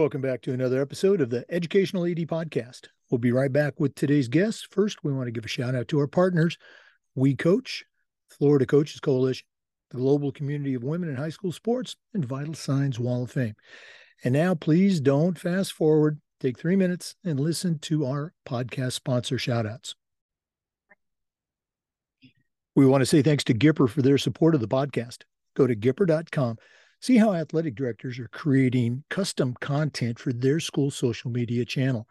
Welcome back to another episode of the Educational AD Podcast. We'll be right back with today's guests. First, we want to give a shout out to our partners, We Coach, Florida Coaches Coalition, the Global Community of Women in High School Sports, and Vital Signs Wall of Fame. And now, please don't fast forward. Take three minutes and listen to our podcast sponsor shout outs. We want to say thanks to Gipper for their support of the podcast. Go to gipper.com See how athletic directors are creating custom content for their school social media channel.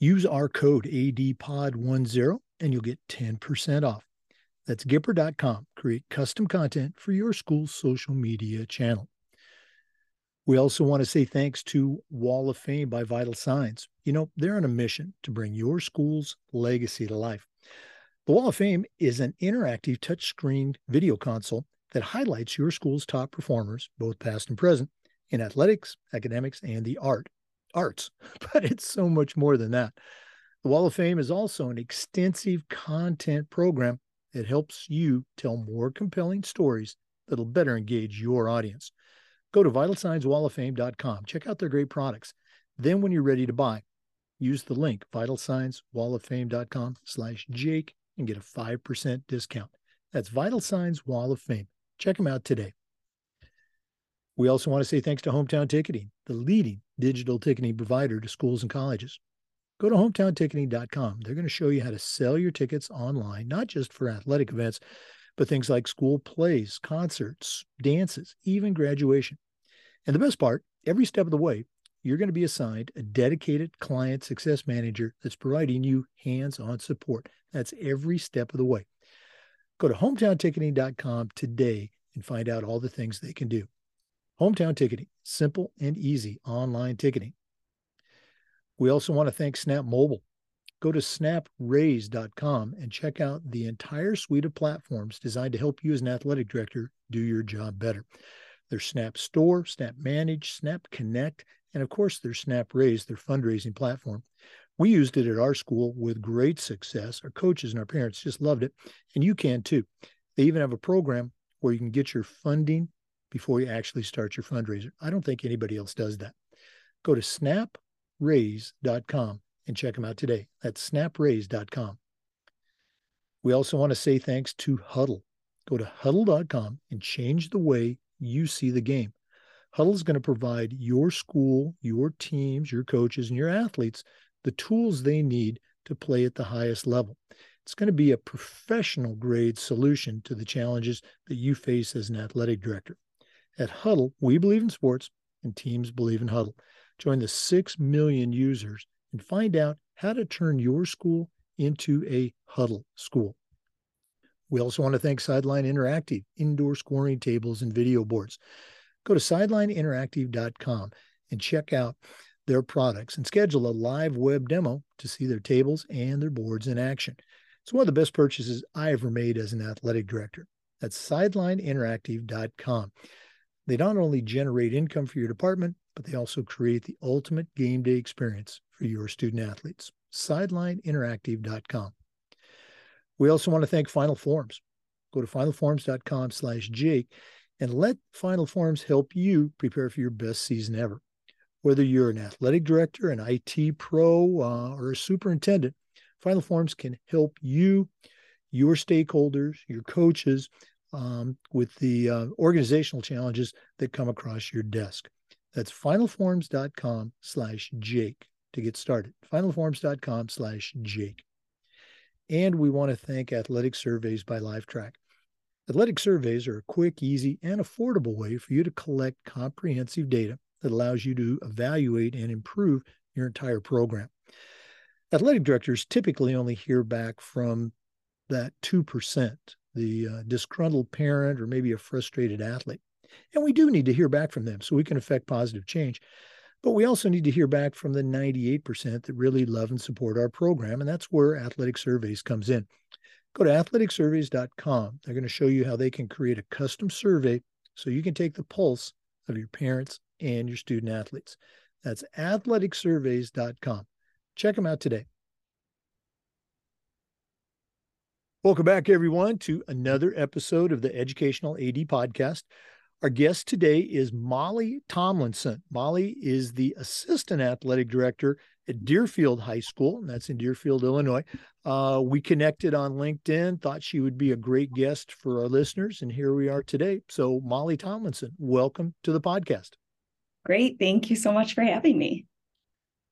Use our code ADPOD10 and you'll get 10% off. That's Gipper.com. Create custom content for your school's social media channel. We also want to say thanks to Wall of Fame by Vital Signs. You know, they're on a mission to bring your school's legacy to life. The Wall of Fame is an interactive touchscreen video console that highlights your school's top performers, both past and present, in athletics, academics, and the art arts. But it's so much more than that. The Wall of Fame is also an extensive content program that helps you tell more compelling stories that'll better engage your audience. Go to vitalsignswalloffame.com. Check out their great products. Then when you're ready to buy, use the link vitalsignswalloffame.com slash Jake and get a 5% discount. That's Vital Signs Wall of Fame. Check them out today. We also want to say thanks to Hometown Ticketing, the leading digital ticketing provider to schools and colleges. Go to hometownticketing.com. They're going to show you how to sell your tickets online, not just for athletic events, but things like school plays, concerts, dances, even graduation. And the best part, every step of the way, you're going to be assigned a dedicated client success manager that's providing you hands on support. That's every step of the way. Go to hometownticketing.com today and find out all the things they can do. Hometown Ticketing, simple and easy online ticketing. We also want to thank Snap Mobile. Go to snapraise.com and check out the entire suite of platforms designed to help you as an athletic director do your job better. There's Snap Store, Snap Manage, Snap Connect, and of course, there's Snap Raise, their fundraising platform. We used it at our school with great success. Our coaches and our parents just loved it, and you can too. They even have a program where you can get your funding before you actually start your fundraiser. I don't think anybody else does that. Go to snapraise.com and check them out today. That's snapraise.com. We also want to say thanks to Hudl. Go to hudl.com and change the way you see the game. Hudl is going to provide your school, your teams, your coaches, and your athletes the tools they need to play at the highest level. It's going to be a professional grade solution to the challenges that you face as an athletic director. At Hudl, we believe in sports and teams believe in Hudl. Join the 6 million users and find out how to turn your school into a Hudl school. We also want to thank Sideline Interactive, indoor scoring tables and video boards. Go to sidelineinteractive.com and check out their products and schedule a live web demo to see their tables and their boards in action. It's one of the best purchases I ever made as an athletic director. That's sidelineinteractive.com. They not only generate income for your department, but they also create the ultimate game day experience for your student athletes. Sidelineinteractive.com. We also want to thank Final Forms. Go to finalforms.com slash Jake and let Final Forms help you prepare for your best season ever whether you're an athletic director, an IT pro, uh, or a superintendent, Final Forms can help you, your stakeholders, your coaches um, with the uh, organizational challenges that come across your desk. That's finalforms.com slash Jake to get started. Finalforms.com slash Jake. And we want to thank Athletic Surveys by Lifetrack. Athletic surveys are a quick, easy, and affordable way for you to collect comprehensive data that allows you to evaluate and improve your entire program. Athletic directors typically only hear back from that 2%, the uh, disgruntled parent or maybe a frustrated athlete. And we do need to hear back from them so we can affect positive change. But we also need to hear back from the 98% that really love and support our program. And that's where Athletic Surveys comes in. Go to athleticsurveys.com. They're going to show you how they can create a custom survey so you can take the pulse of your parents and your student athletes. That's athleticsurveys.com. Check them out today. Welcome back, everyone, to another episode of the Educational AD Podcast. Our guest today is Molly Tomlinson. Molly is the assistant athletic director at Deerfield High School, and that's in Deerfield, Illinois. Uh, we connected on LinkedIn, thought she would be a great guest for our listeners, and here we are today. So, Molly Tomlinson, welcome to the podcast. Great. Thank you so much for having me.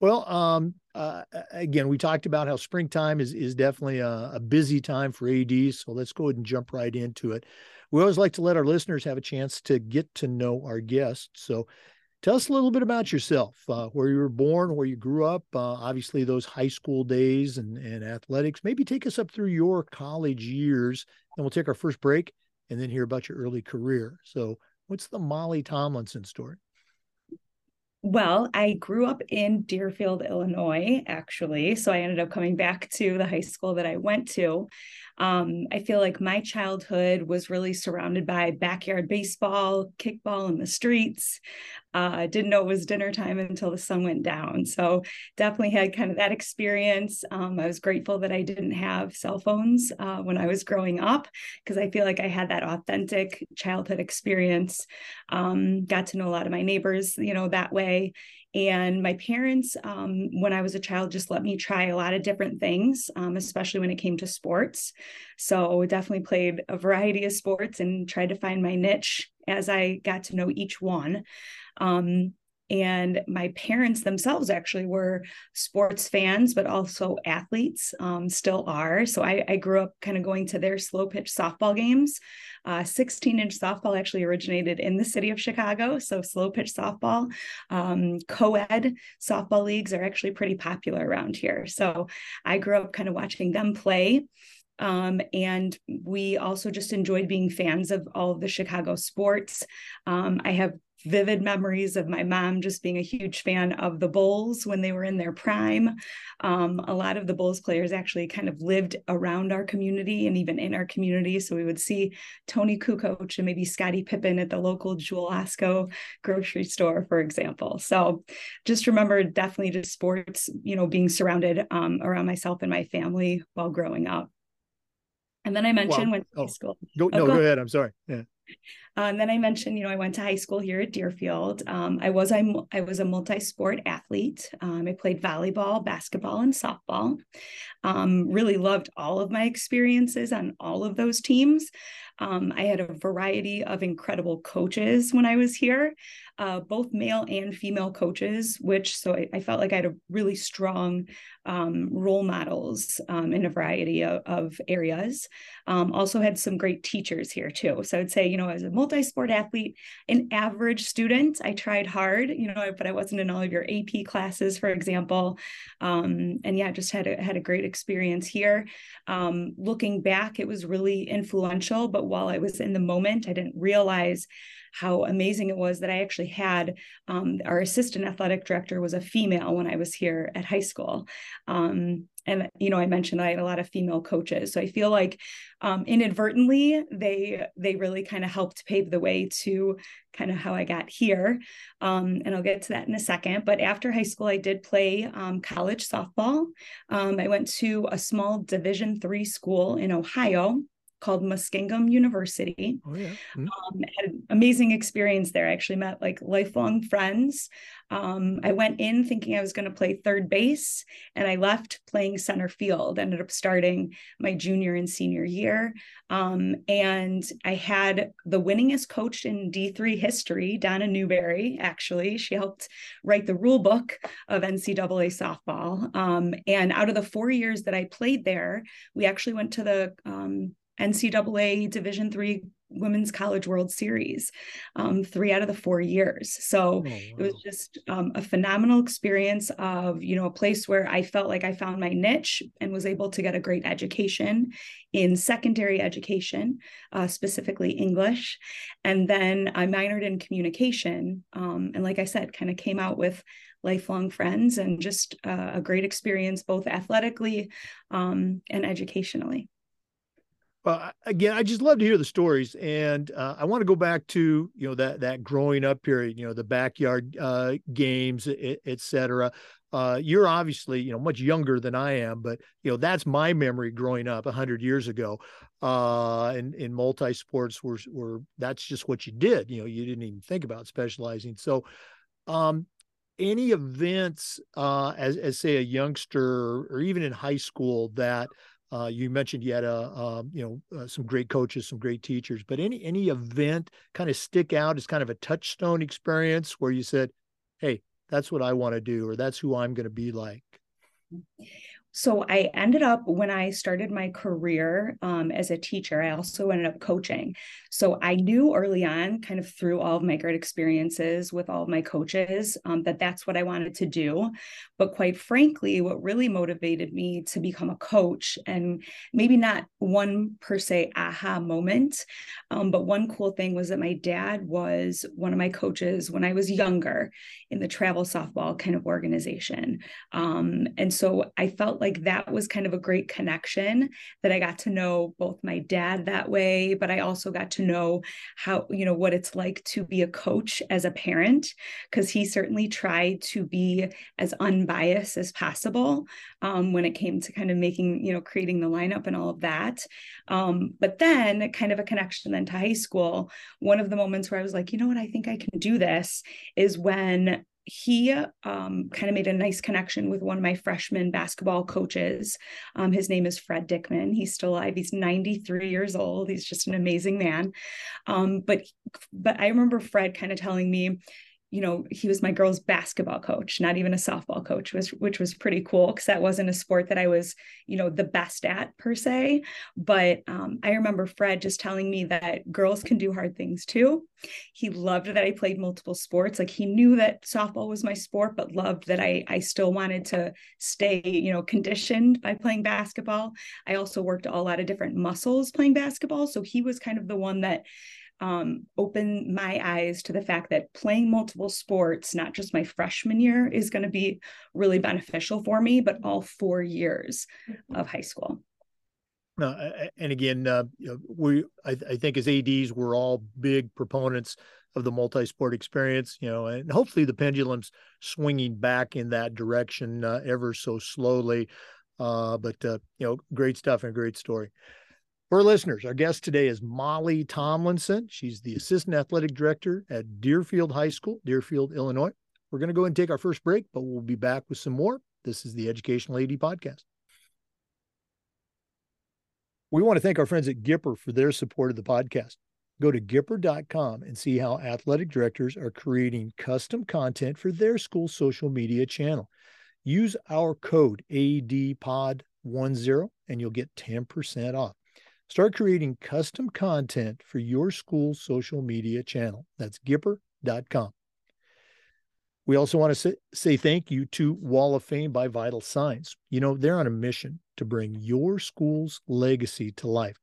Well, um, uh, again, we talked about how springtime is is definitely a, a, busy time for ADs. So let's go ahead and jump right into it. We always like to let our listeners have a chance to get to know our guests. So tell us a little bit about yourself, uh, where you were born, where you grew up, uh, obviously those high school days and, and athletics. Maybe take us up through your college years, and we'll take our first break and then hear about your early career. So, what's the Molly Tomlinson story? Well, I grew up in Deerfield, Illinois, actually. So I ended up coming back to the high school that I went to. Um, I feel like my childhood was really surrounded by backyard baseball, kickball in the streets. Uh, I didn't know it was dinner time until the sun went down. So definitely had kind of that experience. Um, I was grateful that I didn't have cell phones uh, when I was growing up because I feel like I had that authentic childhood experience. Um, got to know a lot of my neighbors, you know, that way. And my parents, um, when I was a child, just let me try a lot of different things, um, especially when it came to sports. So definitely played a variety of sports and tried to find my niche as I got to know each one. Um, and my parents themselves actually were sports fans but also athletes um, still are so I, I, grew up kind of going to their slow pitch softball games uh, 16 inch softball actually originated in the city of chicago so slow pitch softball. Um, co-ed softball leagues are actually pretty popular around here. So i grew up kind of watching them play um, and we also just enjoyed being fans of all of the Chicago sports. Um, I have vivid memories of my mom just being a huge fan of the Bulls when they were in their prime. Um, a lot of the Bulls players actually kind of lived around our community and even in our community. So we would see Toni Kukoc and maybe Scottie Pippen at the local Jewel Osco grocery store, for example. So just remember definitely just sports, you know, being surrounded um, around myself and my family while growing up. And then I mentioned well, when oh, high school. Go, oh, no, go, go ahead. I'm sorry. Yeah. Uh, and then I mentioned, you know, I went to high school here at Deerfield. Um, I was I, I was a multi-sport athlete. Um, I played volleyball, basketball, and softball. Um, really loved all of my experiences on all of those teams. Um, I had a variety of incredible coaches when I was here, uh, both male and female coaches, which so I, I, felt like I had a really strong um, role models um, in a variety of, of areas. Um, also had some great teachers here too. So I'd say, you know, as a multi-sport athlete, an average student, I tried hard, you know, but I wasn't in all of your AP classes, for example. Um, and yeah, just had a, had a great experience here. Um, looking back, it was really influential, but while I was in the moment, I didn't realize how amazing it was that I actually had um, our assistant athletic director was a female when I was here at high school. Um, and you know i mentioned i had a lot of female coaches. So i feel like um, inadvertently they they really kind of helped pave the way to kind of how i got here. Um, and i'll get to that in a second. But after high school i did play um, college softball. Um, i went to a small division three school in ohio called Muskingum University. Oh, yeah. Mm-hmm. Um, had an amazing experience there. I actually met like lifelong friends. Um, I went in thinking I was going to play third base, and I left playing center field. Ended up starting my junior and senior year. Um, and I had the winningest coach in D3 history, Donna Newberry, actually. She helped write the rule book of NCAA softball. Um, and out of the four years that I played there, we actually went to the um, NCAA Division three Women's College World Series, um, three out of the four years. So oh, wow. it was just um, a phenomenal experience of you know a place where I felt like I found my niche and was able to get a great education in secondary education, uh, specifically English, and then I minored in communication. Um, and like I said, kind of came out with lifelong friends and just uh, a great experience both athletically um, and educationally. Well, again, I just love to hear the stories, and uh, I want to go back to you know that that growing up period, you know, the backyard uh, games, et, et cetera. uh, you're obviously you know much younger than I am, but you know that's my memory growing up hundred years ago. Uh, in in multi sports were were that's just what you did. You know, you didn't even think about specializing. So, um, any events uh, as as say a youngster or even in high school that uh, you mentioned you had a um, you know uh, some great coaches, some great teachers, but any any event kind of stick out as kind of a touchstone experience where you said, "Hey, that's what I want to do, or that's who I'm going to be like." so I ended up when I started my career um, as a teacher, I also ended up coaching. So I knew early on, kind of through all of my great experiences with all of my coaches, um, that that's what I wanted to do. But quite frankly, what really motivated me to become a coach, and maybe not one per se aha moment, um, but one cool thing was that my dad was one of my coaches when I was younger in the travel softball kind of organization. Um, and so I felt like that was kind of a great connection that I got to know both my dad that way, but I also got to know how, you know, what it's like to be a coach as a parent, because he certainly tried to be as unbiased as possible um, when it came to kind of making, you know, creating the lineup and all of that. Um, but then, kind of a connection then to high school, one of the moments where I was like, you know what, I think I can do this is when he um, kind of made a nice connection with one of my freshman basketball coaches. Um, his name is Fred Dickman. He's still alive. He's 93 years old. He's just an amazing man. Um, but but I remember Fred kind of telling me, you know, he was my girls' basketball coach, not even a softball coach, which, which was pretty cool because that wasn't a sport that I was, you know, the best at per se. But um, I remember Fred just telling me that girls can do hard things too. He loved that I played multiple sports. Like he knew that softball was my sport, but loved that I I still wanted to stay, you know, conditioned by playing basketball. I also worked a lot of different muscles playing basketball. So he was kind of the one that um, opened my eyes to the fact that playing multiple sports, not just my freshman year, is going to be really beneficial for me, but all four years of high school. No, and again, uh, you know, we I, I, think as ads, we're all big proponents of the multi-sport experience. You know, and hopefully the pendulum's swinging back in that direction uh, ever so slowly. Uh, but uh, you know, great stuff and great story. For listeners, our guest today is Molly Tomlinson. She's the assistant athletic director at Deerfield High School, Deerfield, Illinois. We're going to go and take our first break, but we'll be back with some more. This is the Educational AD Podcast. We want to thank our friends at Gipper for their support of the podcast. Go to Gipper.com and see how athletic directors are creating custom content for their school social media channel. Use our code ADPOD10 and you'll get 10% off. Start creating custom content for your school's social media channel. That's Gipper.com. We also want to say, thank you to Wall of Fame by Vital Signs. You know, they're on a mission to bring your school's legacy to life.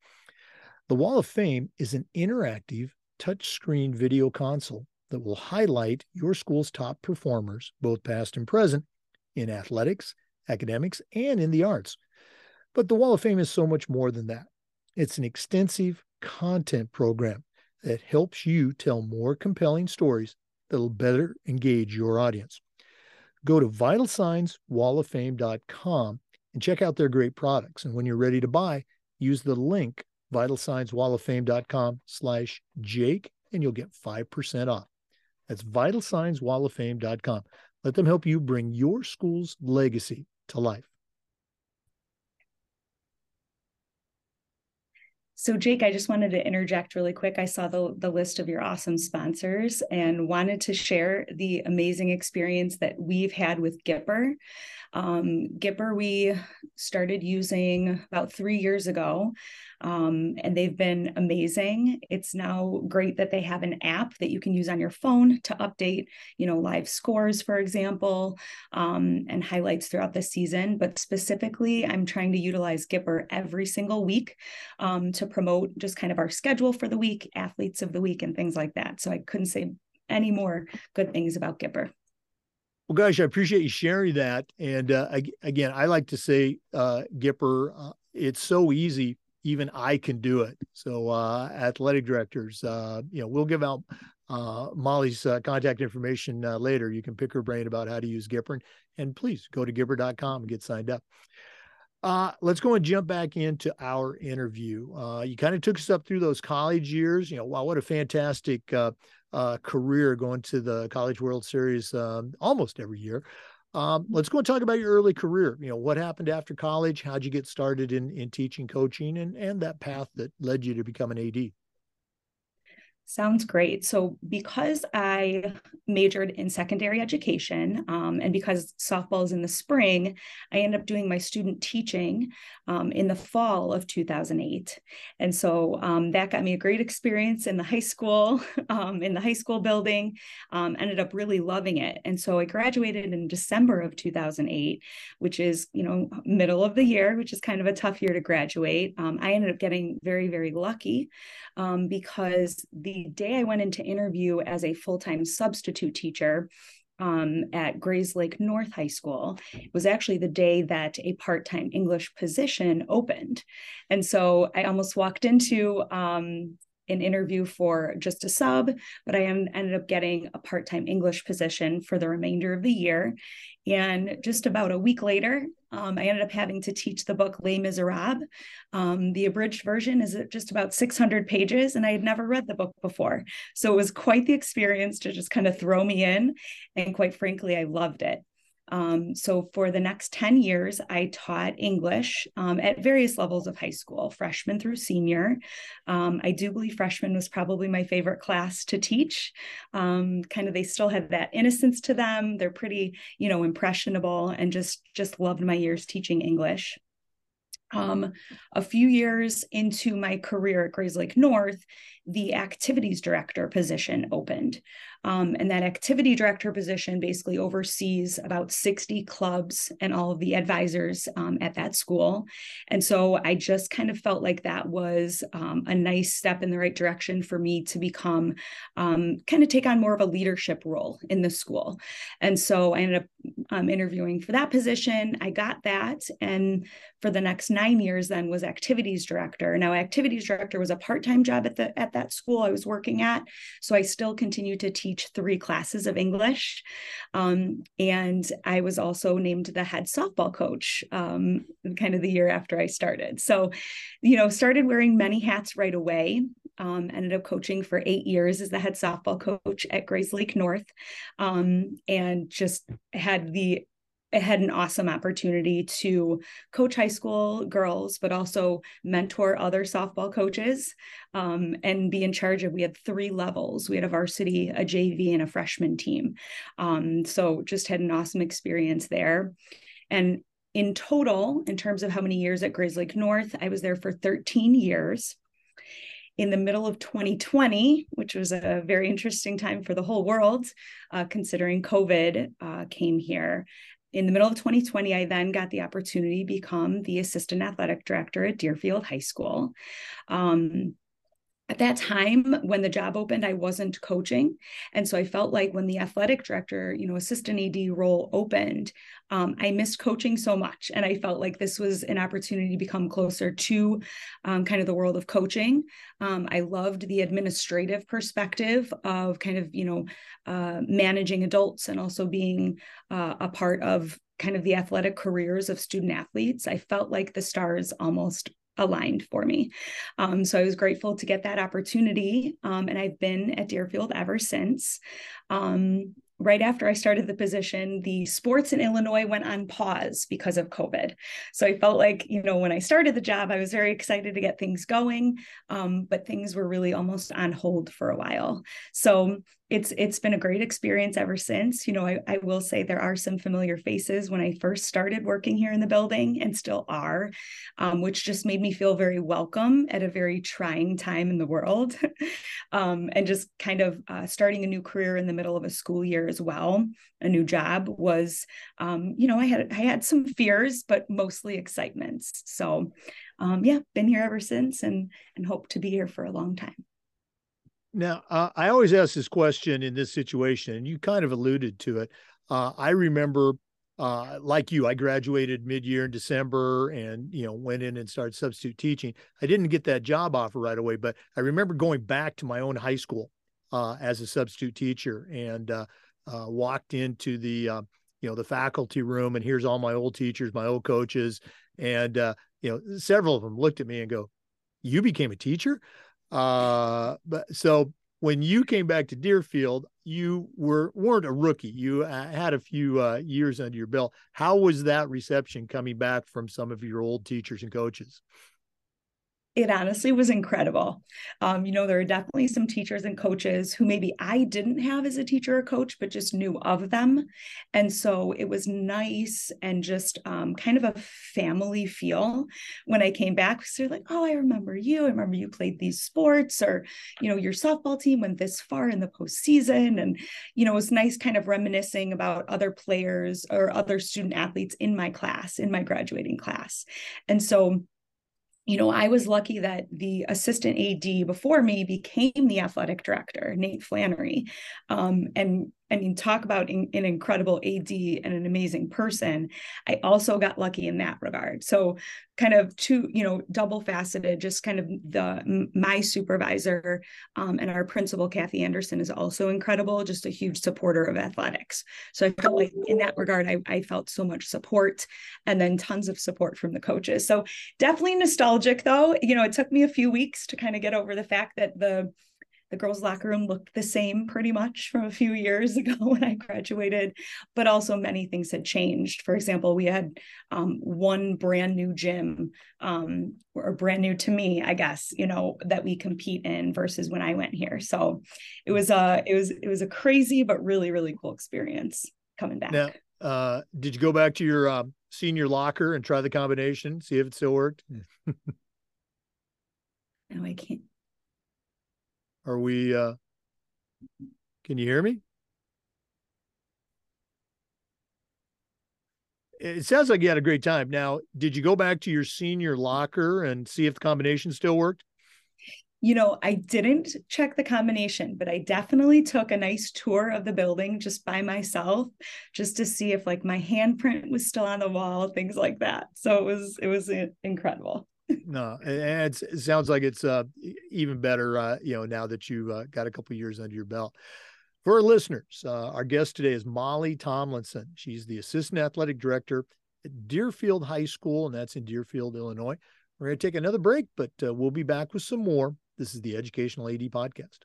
The Wall of Fame is an interactive touchscreen video console that will highlight your school's top performers, both past and present, in athletics, academics, and in the arts. But the Wall of Fame is so much more than that. It's an extensive content program that helps you tell more compelling stories that'll better engage your audience. Go to vitalsignswalloffame.com and check out their great products. And when you're ready to buy, use the link vitalsignswalloffame.com slash Jake and you'll get 5% off. That's vitalsignswalloffame.com. Let them help you bring your school's legacy to life. So, Jake, I just wanted to interject really quick. I saw the, the list of your awesome sponsors and wanted to share the amazing experience that we've had with Gipper. Um, Gipper, we started using about three years ago, um, and they've been amazing. It's now great that they have an app that you can use on your phone to update, you know, live scores, for example, um, and highlights throughout the season. But specifically, I'm trying to utilize Gipper every single week um, to promote just kind of our schedule for the week, athletes of the week, and things like that. So I couldn't say any more good things about Gipper. Well, guys, I appreciate you sharing that. And uh, again, I like to say, uh, Gipper, uh, it's so easy even I can do it. So, uh, athletic directors, uh, you know, we'll give out uh, Molly's contact information later. You can pick her brain about how to use Gipper. And, and please go to Gipper.com and get signed up. Uh, let's go and jump back into our interview. Uh, you kind of took us up through those college years. You know, wow, what a fantastic uh, uh career going to the College World Series um, almost every year. Um, let's go and talk about your early career. You know, what happened after college? How'd you get started in in teaching, coaching, and and that path that led you to become an AD? Sounds great. So, because I majored in secondary education um, and because softball is in the spring, I ended up doing my student teaching um, in the fall of 2008. And so um, that got me a great experience in the high school, um, in the high school building, um, ended up really loving it. And so I graduated in December of 2008, which is, you know, middle of the year, which is kind of a tough year to graduate. Um, I ended up getting very, very lucky because the day I went into interview as a full time substitute teacher, um, at Grayslake North High School was actually the day that a part time English position opened. And so I almost walked into um, an interview for just a sub, but I ended up getting a part time English position for the remainder of the year. And just about a week later, um, I ended up having to teach the book Les Miserables. Um, the abridged version is just about 600 pages, and I had never read the book before. So it was quite the experience to just kind of throw me in. And quite frankly, I loved it. Um, so for the next 10 years, I taught English um, at various levels of high school, freshman through senior. Um, I do believe freshman was probably my favorite class to teach. Um, kind of, they still had that innocence to them. They're pretty, you know, impressionable and just, just loved my years teaching English. Um, a few years into my career at Grayslake North, the activities director position opened. Um, and that activity director position basically oversees about 60 clubs and all of the advisors um, at that school. And so I just kind of felt like that was um, a nice step in the right direction for me to become um, kind of take on more of a leadership role in the school. And so I ended up um, interviewing for that position. I got that. And for the next nine years, then was activities director. Now, activities director was a part time job at the at at that school I was working at. So I still continued to teach three classes of English. Um, and I was also named the head softball coach um, kind of the year after I started. So, you know, started wearing many hats right away. Um, ended up coaching for eight years as the head softball coach at Grayslake North um, and just had the had an awesome opportunity to coach high school girls, but also mentor other softball coaches um, and be in charge of. We had three levels. We had a varsity, a JV, and a freshman team. Um, so just had an awesome experience there. And in total, in terms of how many years at Grayslake North, I was there for 13 years in the middle of 2020, which was a very interesting time for the whole world, uh, considering COVID uh, came here in the middle of 2020, I then got the opportunity to become the assistant athletic director at Deerfield High School. Um, at that time when the job opened i wasn't coaching. And so i felt like when the athletic director you know assistant ad role opened um, i missed coaching so much. And i felt like this was an opportunity to become closer to um, kind of the world of coaching. Um, i loved the administrative perspective of kind of you know uh, managing adults and also being uh, a part of kind of the athletic careers of student athletes i felt like the stars almost aligned for me. Um, so I was grateful to get that opportunity. Um, and I've been at Deerfield ever since. Um, right after I started the position, the sports in Illinois went on pause because of COVID. So I felt like, you know, when I started the job, I was very excited to get things going, um, but things were really almost on hold for a while. So it's it's been a great experience ever since. You know, I, I will say there are some familiar faces when I first started working here in the building and still are, um, which just made me feel very welcome at a very trying time in the world. um, and just kind of uh, starting a new career in the middle of a school year as well, a new job was, um, you know, I had I had some fears, but mostly excitements. So um, yeah, been here ever since and and hope to be here for a long time. Now, uh, I always ask this question in this situation, and you kind of alluded to it. Uh, I remember uh, like you, I graduated mid-year in December, and you know went in and started substitute teaching. I didn't get that job offer right away, but I remember going back to my own high school uh, as a substitute teacher and uh, uh walked into the you know the faculty room, and here's all my old teachers, my old coaches, and you know several of them looked at me and go, "You became a teacher." Uh, but so when you came back to Deerfield, you were weren't a rookie. You uh, had a few uh, years under your belt. How was that reception coming back from some of your old teachers and coaches? It honestly was incredible. Um, you know, there are definitely some teachers and coaches who maybe I didn't have as a teacher or coach, but just knew of them. And so it was nice and just um, kind of a family feel when I came back. So like, oh, I remember you. I remember you played these sports, or, you know, your softball team went this far in the postseason. And, you know, it was nice kind of reminiscing about other players or other student athletes in my class, in my graduating class. And so, you know, I was lucky that the assistant AD before me became the athletic director, Nate Flannery. Um, and I mean, talk about in, an incredible AD and an amazing person. I also got lucky in that regard. So, kind of two, you know, double faceted. Just kind of the my supervisor um, and our principal, Kathy Anderson, is also incredible. Just a huge supporter of athletics. So I felt like in that regard, I, I felt so much support, and then tons of support from the coaches. So definitely nostalgic, though. You know, it took me a few weeks to kind of get over the fact that the the girls' locker room looked the same pretty much from a few years ago when I graduated, but also many things had changed. For example, we had um, one brand new gym, um, or brand new to me, I guess, you know, that we compete in versus when I went here. So it was a it was it was a crazy but really really cool experience coming back. Now, uh, did you go back to your uh, senior locker and try the combination, see if it still worked? no, I can't. Are we, uh, can you hear me? It sounds like you had a great time. Now, did you go back to your senior locker and see if the combination still worked? You know, I didn't check the combination, but I definitely took a nice tour of the building just by myself, just to see if like my handprint was still on the wall, things like that. So it was it was incredible no, and it sounds like it's uh, even better, uh, you know, now that you've uh, got a couple years under your belt. For our listeners, uh, our guest today is Molly Tomlinson. She's the assistant athletic director at Deerfield High School, and that's in Deerfield, Illinois. We're going to take another break, but uh, we'll be back with some more. This is the Educational AD Podcast.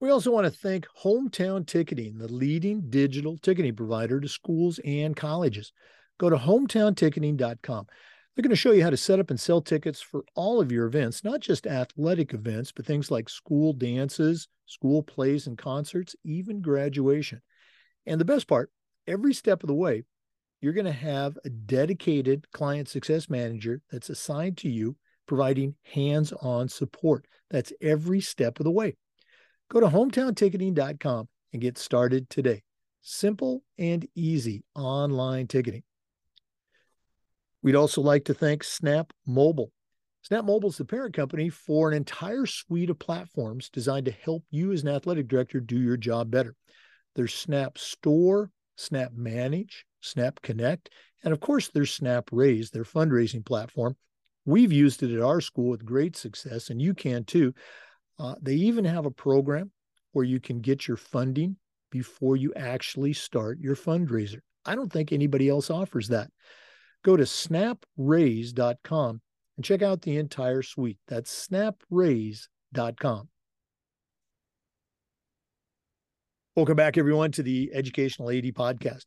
We also want to thank Hometown Ticketing, the leading digital ticketing provider to schools and colleges go to hometownticketing.com. They're going to show you how to set up and sell tickets for all of your events, not just athletic events, but things like school dances, school plays and concerts, even graduation. And the best part, every step of the way, you're going to have a dedicated client success manager that's assigned to you, providing hands on support. That's every step of the way. Go to hometownticketing.com and get started today. Simple and easy online ticketing. We'd also like to thank Snap Mobile. Snap Mobile is the parent company for an entire suite of platforms designed to help you as an athletic director do your job better. There's Snap Store, Snap Manage, Snap Connect, and of course, there's Snap Raise, their fundraising platform. We've used it at our school with great success, and you can too. Uh, they even have a program where you can get your funding before you actually start your fundraiser. I don't think anybody else offers that. Go to snapraise.com and check out the entire suite. That's snapraise.com. Welcome back, everyone, to the Educational AD podcast.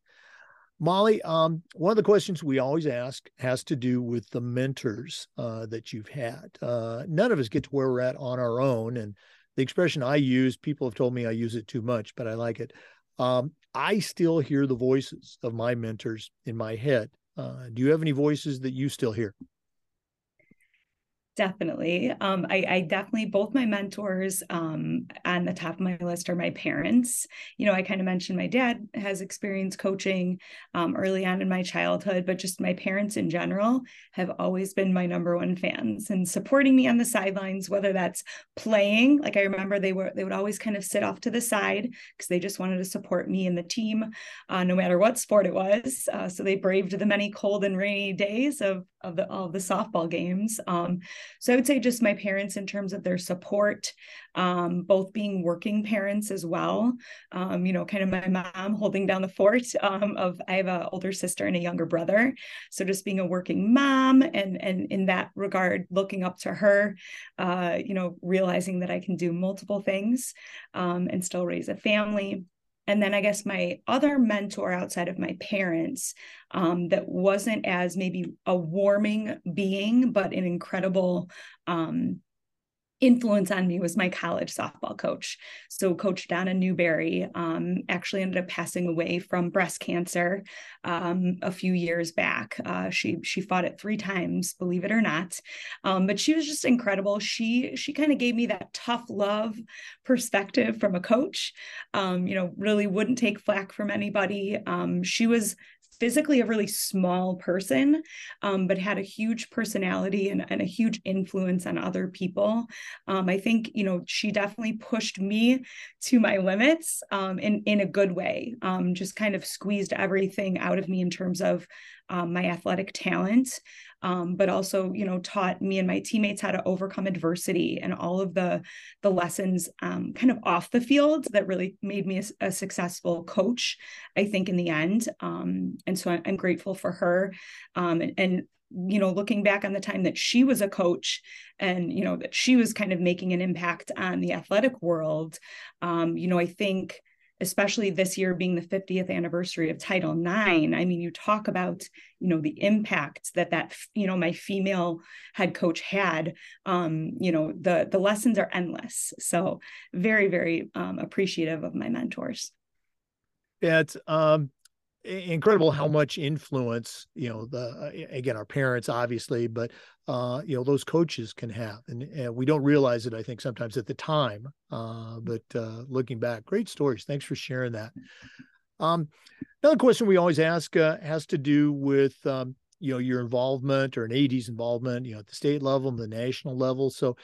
Molly, um, one of the questions we always ask has to do with the mentors uh, that you've had. Uh, none of us get to where we're at on our own. And the expression I use, people have told me I use it too much, but I like it. Um, I still hear the voices of my mentors in my head. Uh, do you have any voices that you still hear? Definitely. Um, I, I, definitely, both my mentors um, on the top of my list are my parents. You know, I kind of mentioned my dad has experience coaching um, early on in my childhood, but just my parents in general have always been my number one fans and supporting me on the sidelines, whether that's playing. Like I remember they were, they would always kind of sit off to the side because they just wanted to support me and the team, uh, no matter what sport it was. Uh, so they braved the many cold and rainy days of, of the, the softball games. Um, so I would say just my parents in terms of their support, um, both being working parents as well. Um, you know, kind of my mom holding down the fort um, of I have an older sister and a younger brother. So just being a working mom and and in that regard, looking up to her, uh, you know, realizing that I can do multiple things um, and still raise a family and then I guess my other mentor outside of my parents um, that wasn't as maybe a warming being, but an incredible um, influence on me was my college softball coach. So, Coach Donna Newberry um, actually ended up passing away from breast cancer um, a few years back. Uh, she she fought it three times, believe it or not. Um, but she was just incredible. She she kind of gave me that tough love perspective from a coach. Um, you know, really wouldn't take flack from anybody. Um, she was physically a really small person, um, but had a huge personality and, and, a huge influence on other people. Um, I think, you know, she definitely pushed me to my limits um, in, in a good way, um, just kind of squeezed everything out of me in terms of um, my athletic talent um, but also you know taught me and my teammates how to overcome adversity and all of the the lessons um, kind of off the field that really made me a, a successful coach i think in the end. Um, and so i'm grateful for her. Um, and, and you know looking back on the time that she was a coach and you know that she was kind of making an impact on the athletic world um, you know i think especially this year being the 50th anniversary of title ix i mean you talk about you know the impact that that you know my female head coach had. Um you know the the lessons are endless. So very very um, appreciative of my mentors. Yeah it's um incredible how much influence you know the uh, again our parents obviously but uh you know those coaches can have. And, and we don't realize it i think sometimes at the time uh but uh looking back great stories. Thanks for sharing that. Um another question we always ask uh, has to do with um you know your involvement or an ad's involvement you know at the state level and the national level. So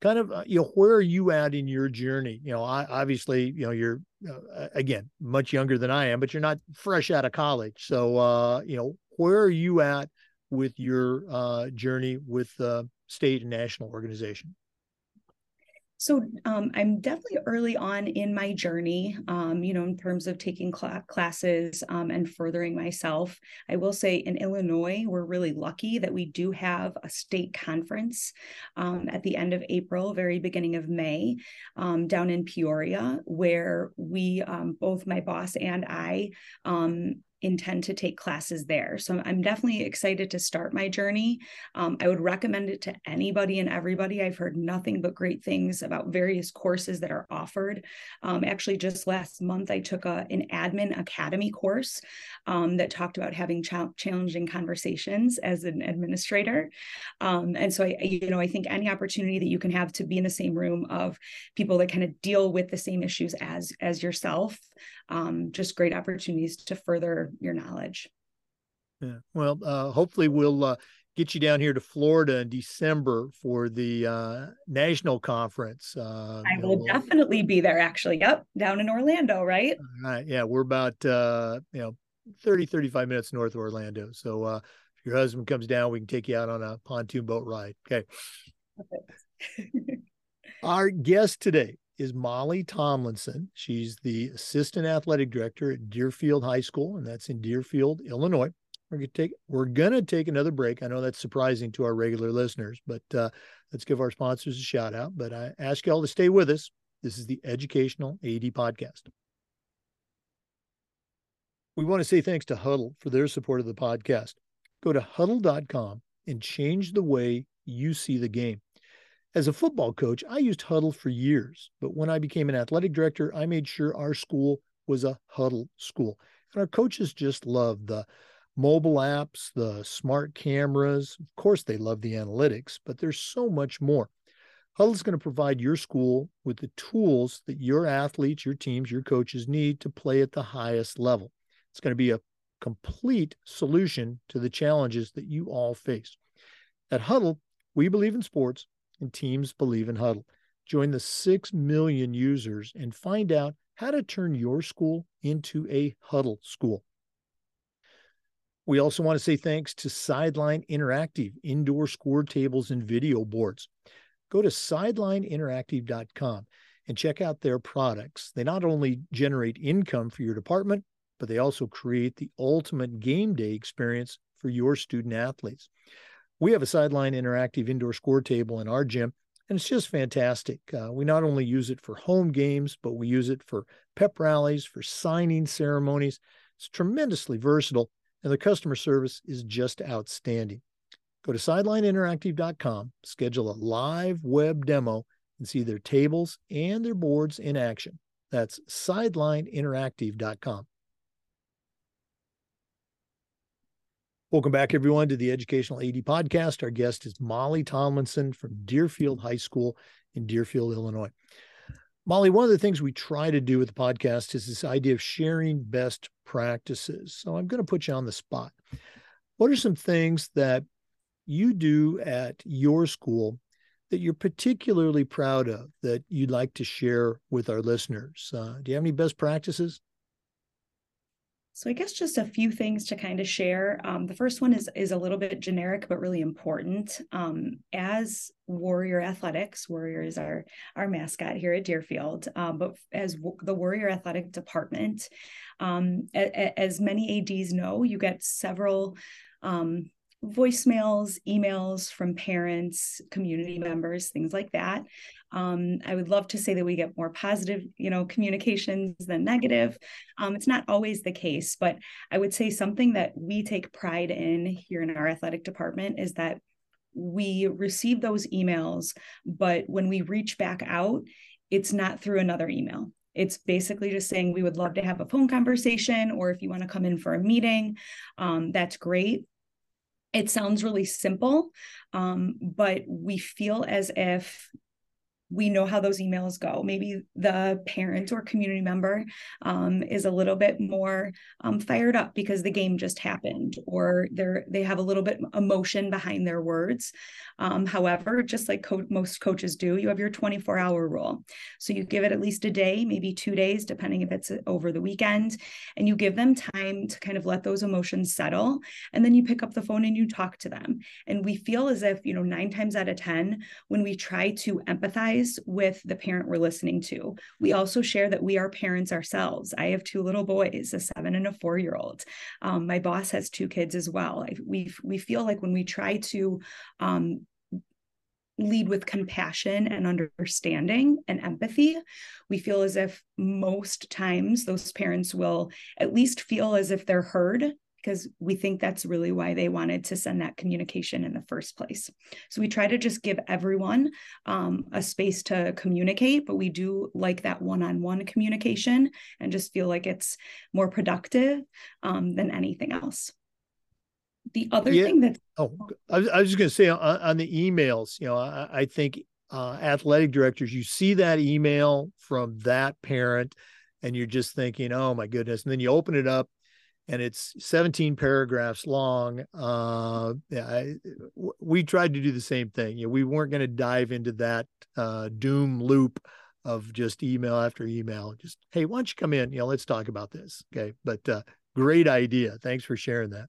kind of uh, you know where are you at in your journey? You know I, obviously you know you're uh, again much younger than i am but you're not fresh out of college. So uh you know where are you at with your uh journey with uh state and national organization so um, I'm definitely early on in my journey, um, you know, in terms of taking cl- classes um, and furthering myself. I will say in Illinois, we're really lucky that we do have a state conference um, at the end of April, very beginning of May, um, down in Peoria, where we, um, both my boss and I, intend to take classes there. So I'm definitely excited to start my journey. Um, I would recommend it to anybody and everybody. I've heard nothing but great things about various courses that are offered. Um, actually, just last month, I took a, an admin academy course um, that talked about having ch- challenging conversations as an administrator. Um, and so I, you know, I think any opportunity that you can have to be in the same room of people that kind of deal with the same issues as as yourself, um, just great opportunities to further your knowledge. Yeah. Well, uh, hopefully we'll uh, get you down here to Florida in December for the uh, national conference. Uh, I will know, definitely be there. Actually, yep, down in Orlando, right? Right. Yeah, we're about uh, you know 30, 35 minutes north of Orlando. So uh, if your husband comes down, we can take you out on a pontoon boat ride. Okay. Our guest today is Molly Tomlinson. She's the assistant athletic director at Deerfield High School, and that's in Deerfield, Illinois. We're gonna take we're gonna take another break. I know that's surprising to our regular listeners, but uh, let's give our sponsors a shout out. But I ask y'all to stay with us. This is the Educational AD Podcast. We want to say thanks to Hudl for their support of the podcast. Go to hudl.com and change the way you see the game. As a football coach, I used Hudl for years, but when I became an athletic director, I made sure our school was a Hudl school. And our coaches just love the mobile apps, the smart cameras. Of course, they love the analytics, but there's so much more. Hudl is going to provide your school with the tools that your athletes, your teams, your coaches need to play at the highest level. It's going to be a complete solution to the challenges that you all face. At Hudl, we believe in sports and teams believe in Hudl. Join the 6 million users and find out how to turn your school into a Hudl school. We also want to say thanks to Sideline Interactive indoor score tables and video boards. Go to sidelineinteractive.com and check out their products. They not only generate income for your department, but they also create the ultimate game day experience for your student athletes. We have a Sideline Interactive indoor score table in our gym, and it's just fantastic. Uh, we not only use it for home games, but we use it for pep rallies, for signing ceremonies. It's tremendously versatile and the customer service is just outstanding. Go to sidelineinteractive.com, schedule a live web demo, and see their tables and their boards in action. That's sidelineinteractive.com. Welcome back, everyone, to the Educational AD Podcast. Our guest is Molly Tomlinson from Deerfield High School in Deerfield, Illinois. Molly, one of the things we try to do with the podcast is this idea of sharing best practices. So I'm going to put you on the spot. What are some things that you do at your school that you're particularly proud of that you'd like to share with our listeners? Uh, do you have any best practices? So I guess just a few things to kind of share. Um, the first one is is a little bit generic but really important. Um, as Warrior Athletics, Warrior is our our mascot here at Deerfield, um, but as w- the Warrior Athletic Department, um, a, a, as many ads know, you get several um, voicemails, emails from parents, community members, things like that. Um, I would love to say that we get more positive, you know, communications than negative. Um, it's not always the case, but I would say something that we take pride in here in our athletic department is that we receive those emails, but when we reach back out, it's not through another email. It's basically just saying we would love to have a phone conversation, or if you want to come in for a meeting, um, that's great it sounds really simple, um, but we feel as if we know how those emails go. Maybe the parent or community member um, is a little bit more um, fired up because the game just happened, or they're they have a little bit emotion behind their words. Um, however, just like co- most coaches do, you have your 24 hour rule. So you give it at least a day, maybe two days, depending if it's over the weekend, and you give them time to kind of let those emotions settle, and then you pick up the phone and you talk to them. And we feel as if you know nine times out of ten, when we try to empathize with the parent we're listening to. We also share that we are parents ourselves. I have two little boys, a seven and a four year old. Um, my boss has two kids as well. we we feel like when we try to um, lead with compassion and understanding and empathy, we feel as if most times those parents will at least feel as if they're heard because we think that's really why they wanted to send that communication in the first place. So we try to just give everyone um, a space to communicate, but we do like that one on one communication and just feel like it's more productive um, than anything else. The other yeah. thing that oh, I was, I was just going to say on, on, the emails, you know, I, I think uh, athletic directors, you see that email from that parent, and you're just thinking, oh my goodness, and then you open it up and it's 17 paragraphs long. Uh, yeah, I, we tried to do the same thing. You know, we weren't going to dive into that uh, doom loop of just email after email. Just hey, why don't you come in? You know, let's talk about this. Okay, but uh, great idea. Thanks for sharing that.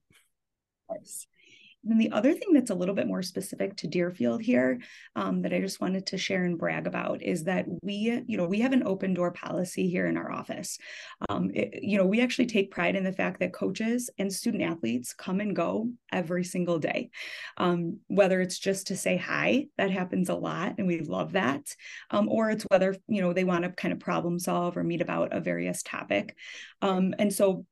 And the other thing that's a little bit more specific to Deerfield here um, that I just wanted to share and brag about is that we, you know, we have an open door policy here in our office. Um, it, you know, we actually take pride in the fact that coaches and student athletes come and go every single day. Um, whether it's just to say hi, that happens a lot, and we love that, um, or it's whether you know they want to kind of problem solve or meet about a various topic. Um, and so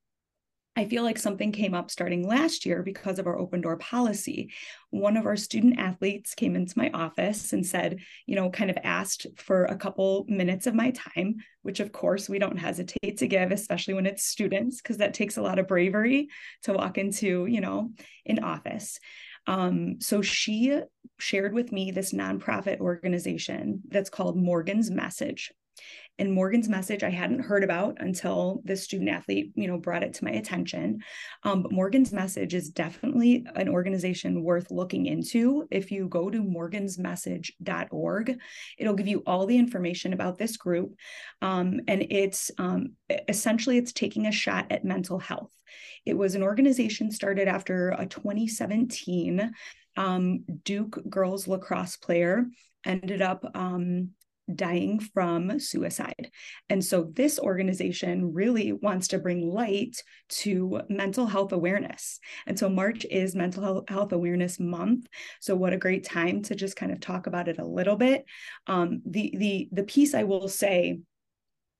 I feel like something came up starting last year because of our open door policy. One of our student athletes came into my office and said, you know, kind of asked for a couple minutes of my time, which of course we don't hesitate to give, especially when it's students, because that takes a lot of bravery to walk into, you know, an office. Um, so she shared with me this nonprofit organization that's called Morgan's Message. And Morgan's message I hadn't heard about until this student athlete, you know, brought it to my attention. Um, but Morgan's message is definitely an organization worth looking into. If you go to morgansmessage.org, it'll give you all the information about this group. Um, and it's um, essentially it's taking a shot at mental health. It was an organization started after a 2017 um, Duke girls lacrosse player ended up um, dying from suicide. And so this organization really wants to bring light to mental health awareness. And so March is mental health awareness month. So what a great time to just kind of talk about it a little bit. Um, the the the piece I will say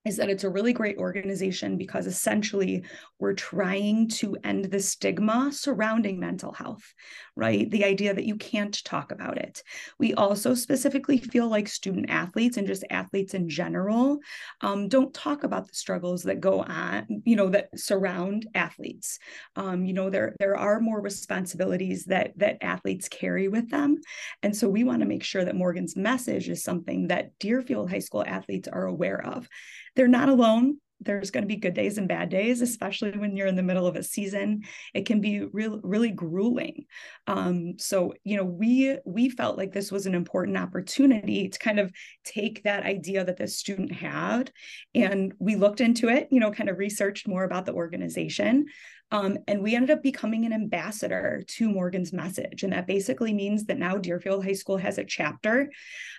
is that it's a really great organization because essentially we're trying to end the stigma surrounding mental health, right? The idea that you can't talk about it. We also specifically feel like student athletes and just athletes in general um, don't talk about the struggles that go on, you know, that surround athletes. Um, you know, there there are more responsibilities that that athletes carry with them, and so we want to make sure that Morgan's message is something that Deerfield High School athletes are aware of they're not alone there's going to be good days and bad days especially when you're in the middle of a season it can be real really grueling um, so you know we we felt like this was an important opportunity to kind of take that idea that this student had and we looked into it you know kind of researched more about the organization um, and we ended up becoming an ambassador to Morgan's message. And that basically means that now Deerfield High School has a chapter.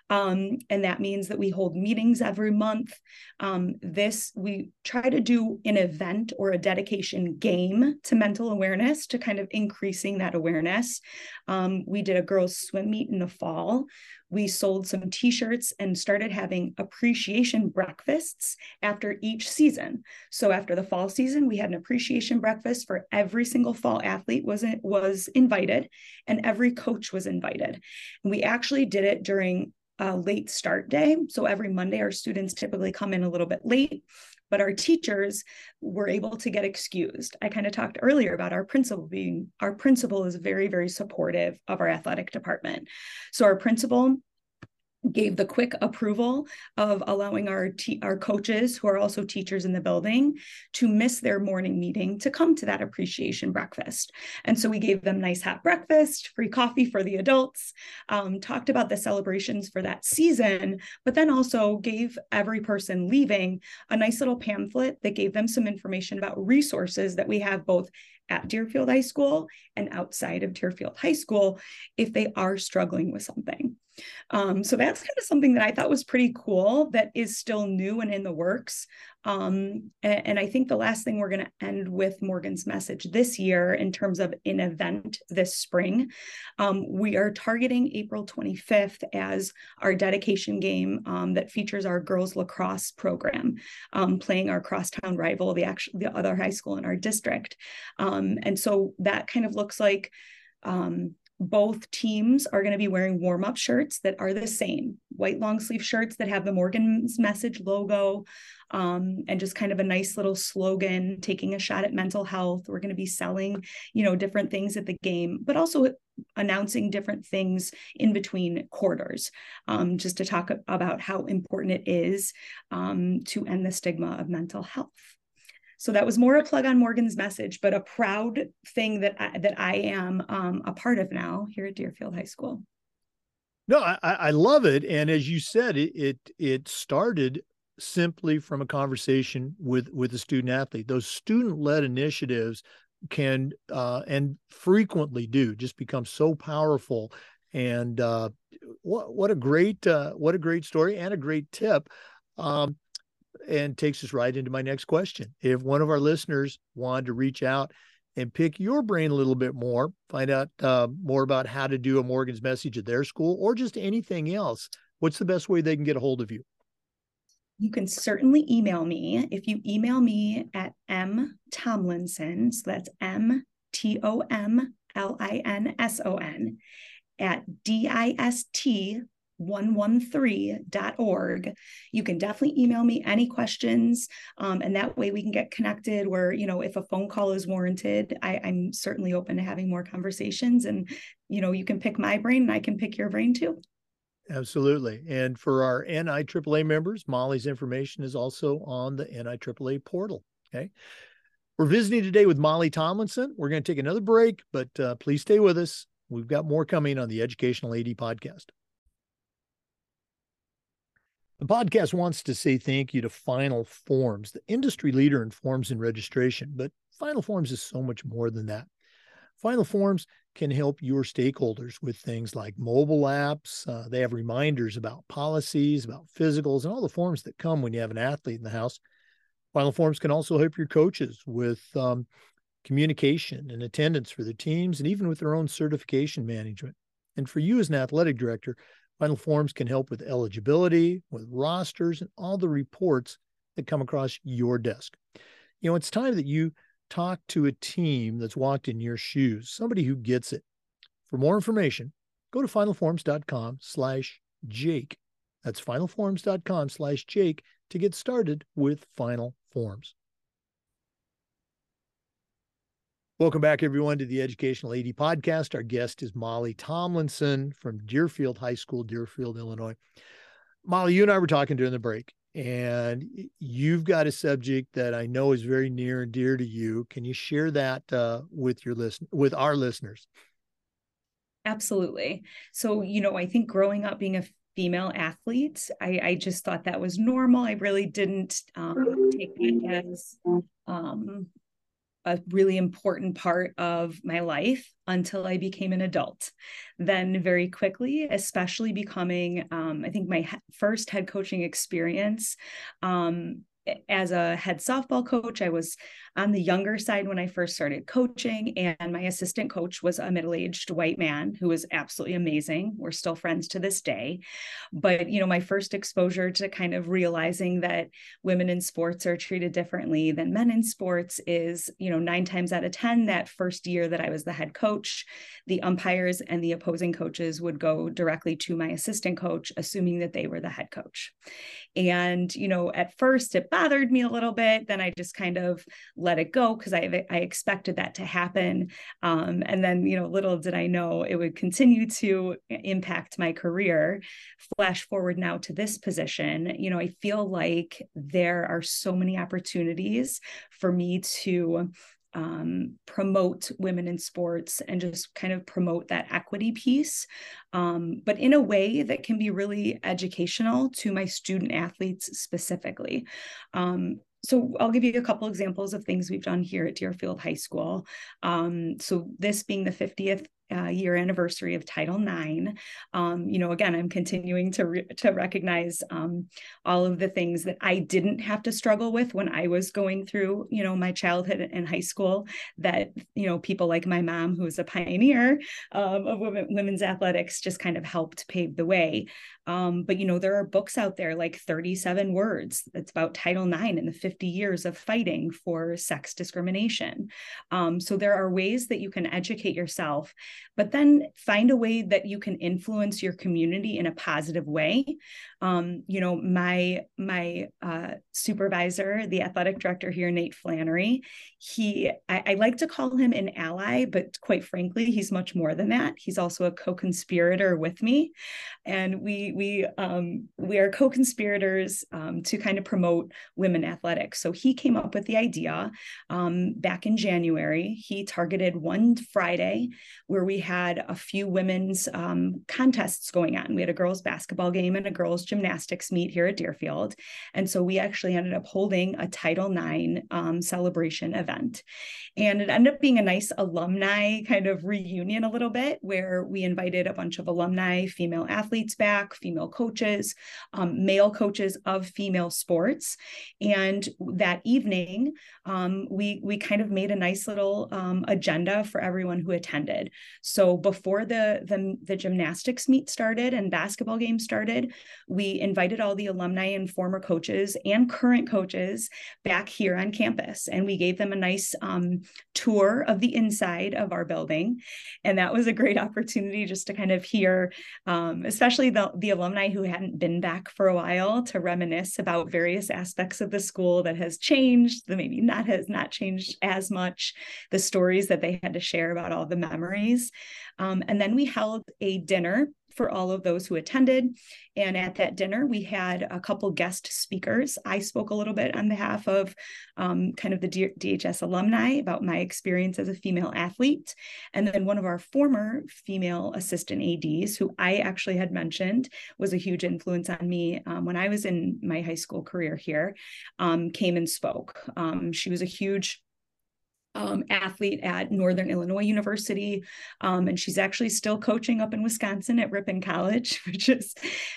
Um, and that means that we hold meetings every month. Um, this, we try to do an event or a dedication game to mental awareness to kind of increasing that awareness. Um, we did a girls' swim meet in the fall we sold some t-shirts and started having appreciation breakfasts after each season so after the fall season we had an appreciation breakfast for every single fall athlete was was invited and every coach was invited and we actually did it during a late start day so every monday our students typically come in a little bit late but our teachers were able to get excused. I kind of talked earlier about our principal being our principal is very very supportive of our athletic department. So our principal gave the quick approval of allowing our our coaches who are also teachers in the building to miss their morning meeting to come to that appreciation breakfast and so we gave them nice hot breakfast free coffee for the adults um, talked about the celebrations for that season but then also gave every person leaving a nice little pamphlet that gave them some information about resources that we have both at Deerfield High School and outside of Deerfield High School if they are struggling with something. Um, so that's kind of something that I thought was pretty cool that is still new and in the works. Um, and, and, I think the last thing we're going to end with Morgan's message this year in terms of an event this spring, um, we are targeting April 25th as our dedication game um, that features our girls lacrosse program, um, playing our crosstown rival, the actual the other high school in our district. Um, and so that kind of looks like um, both teams are going to be wearing warm up shirts that are the same white long sleeve shirts that have the Morgan's message logo um, and just kind of a nice little slogan taking a shot at mental health. We're going to be selling, you know, different things at the game, but also announcing different things in between quarters um, just to talk about how important it is um, to end the stigma of mental health. So that was more a plug on Morgan's message, but a proud thing that I, that I am um, a part of now here at Deerfield High School. No, I, I love it, and as you said, it it, it started simply from a conversation with with a student athlete. Those student led initiatives can uh, and frequently do just become so powerful. And uh, what what a great uh, what a great story and a great tip. Um, and takes us right into my next question. If one of our listeners wanted to reach out and pick your brain a little bit more, find out uh, more about how to do a Morgan's message at their school or just anything else, what's the best way they can get a hold of you? You can certainly email me. If you email me at m tomlinson, so that's m t o m l i n s o n at d i s t 113.org. You can definitely email me any questions. Um, and that way we can get connected where, you know, if a phone call is warranted, I, I'm certainly open to having more conversations. And, you know, you can pick my brain and I can pick your brain too. Absolutely. And for our NIAAA members, Molly's information is also on the NIAAA portal. Okay. We're visiting today with Molly Tomlinson. We're going to take another break, but uh, please stay with us. We've got more coming on the Educational AD podcast. The podcast wants to say thank you to Final Forms, the industry leader in forms and registration, but Final Forms is so much more than that. Final Forms can help your stakeholders with things like mobile apps. Uh, they have reminders about policies, about physicals, and all the forms that come when you have an athlete in the house. Final Forms can also help your coaches with um, communication and attendance for their teams and even with their own certification management. And for you as an athletic director, Final Forms can help with eligibility, with rosters, and all the reports that come across your desk. You know, it's time that you talk to a team that's walked in your shoes, somebody who gets it. For more information, go to finalforms.com slash Jake. That's finalforms.com slash Jake to get started with Final Forms. Welcome back, everyone, to the Educational AD podcast. Our guest is Molly Tomlinson from Deerfield High School, Deerfield, Illinois. Molly, you and I were talking during the break, and you've got a subject that I know is very near and dear to you. Can you share that uh, with your listen with our listeners? Absolutely. So, you know, I think growing up being a female athlete, I, I just thought that was normal. I really didn't um, take that as um, a really important part of my life until I became an adult. Then, very quickly, especially becoming, um, I think, my first head coaching experience um, as a head softball coach, I was on the younger side when I first started coaching, and my assistant coach was a middle aged white man who was absolutely amazing. We're still friends to this day. But, you know, my first exposure to kind of realizing that women in sports are treated differently than men in sports is, you know, nine times out of 10, that first year that I was the head coach, the umpires and the opposing coaches would go directly to my assistant coach, assuming that they were the head coach. And, you know, at first it bothered me a little bit. Then I just kind of let it go because I, I expected that to happen. Um, and then, you know, little did I know it would continue to impact my career. Flash forward now to this position, you know, I feel like there are so many opportunities for me to um, promote women in sports and just kind of promote that equity piece, um, but in a way that can be really educational to my student athletes specifically. Um, so I'll give you a couple examples of things we've done here at Deerfield High School. Um, so this being the 50th uh, year anniversary of Title IX. Um, you know, again, I'm continuing to re- to recognize um, all of the things that I didn't have to struggle with when I was going through, you know, my childhood and high school. That you know, people like my mom, who is a pioneer um, of women, women's athletics, just kind of helped pave the way. Um, but you know, there are books out there like 37 words that's about Title IX and the 50 years of fighting for sex discrimination. Um, so there are ways that you can educate yourself but then find a way that you can influence your community in a positive way. Um, you know my my uh, supervisor the athletic director here nate flannery he I, I, like to call him an ally but quite frankly he's much more than that. He's also a co-conspirator with me. And we we um, we are co-conspirators um, to kind of promote women athletics. So he came up with the idea um, back in january. He targeted one friday where we had a few women's um, contests going on we had a girls basketball game and a girls gymnastics meet here at Deerfield. And so we actually ended up holding a Title IX um, celebration event. And it ended up being a nice alumni kind of reunion a little bit, where we invited a bunch of alumni, female athletes back, female coaches, um, male coaches of female sports. And that evening, um, we, we kind of made a nice little um, agenda for everyone who attended. So before the, the, the gymnastics meet started and basketball game started, we invited all the alumni and former coaches and current coaches back here on campus. And we gave them a nice um, tour of the inside of our building. And that was a great opportunity just to kind of hear, um, especially the, the alumni who hadn't been back for a while to reminisce about various aspects of the school that has changed, that maybe not has not changed as much, the stories that they had to share about all the memories. Um, and then we held a dinner for all of those who attended. And at that dinner, we had a couple guest speakers. I spoke a little bit on behalf of um, kind of the DHS alumni about my experience as a female athlete. And then one of our former female assistant ADs, who I actually had mentioned was a huge influence on me um, when I was in my high school career here, um, came and spoke. Um, she was a huge um, athlete at Northern Illinois University, um, and she's actually still coaching up in Wisconsin at Ripon College, which is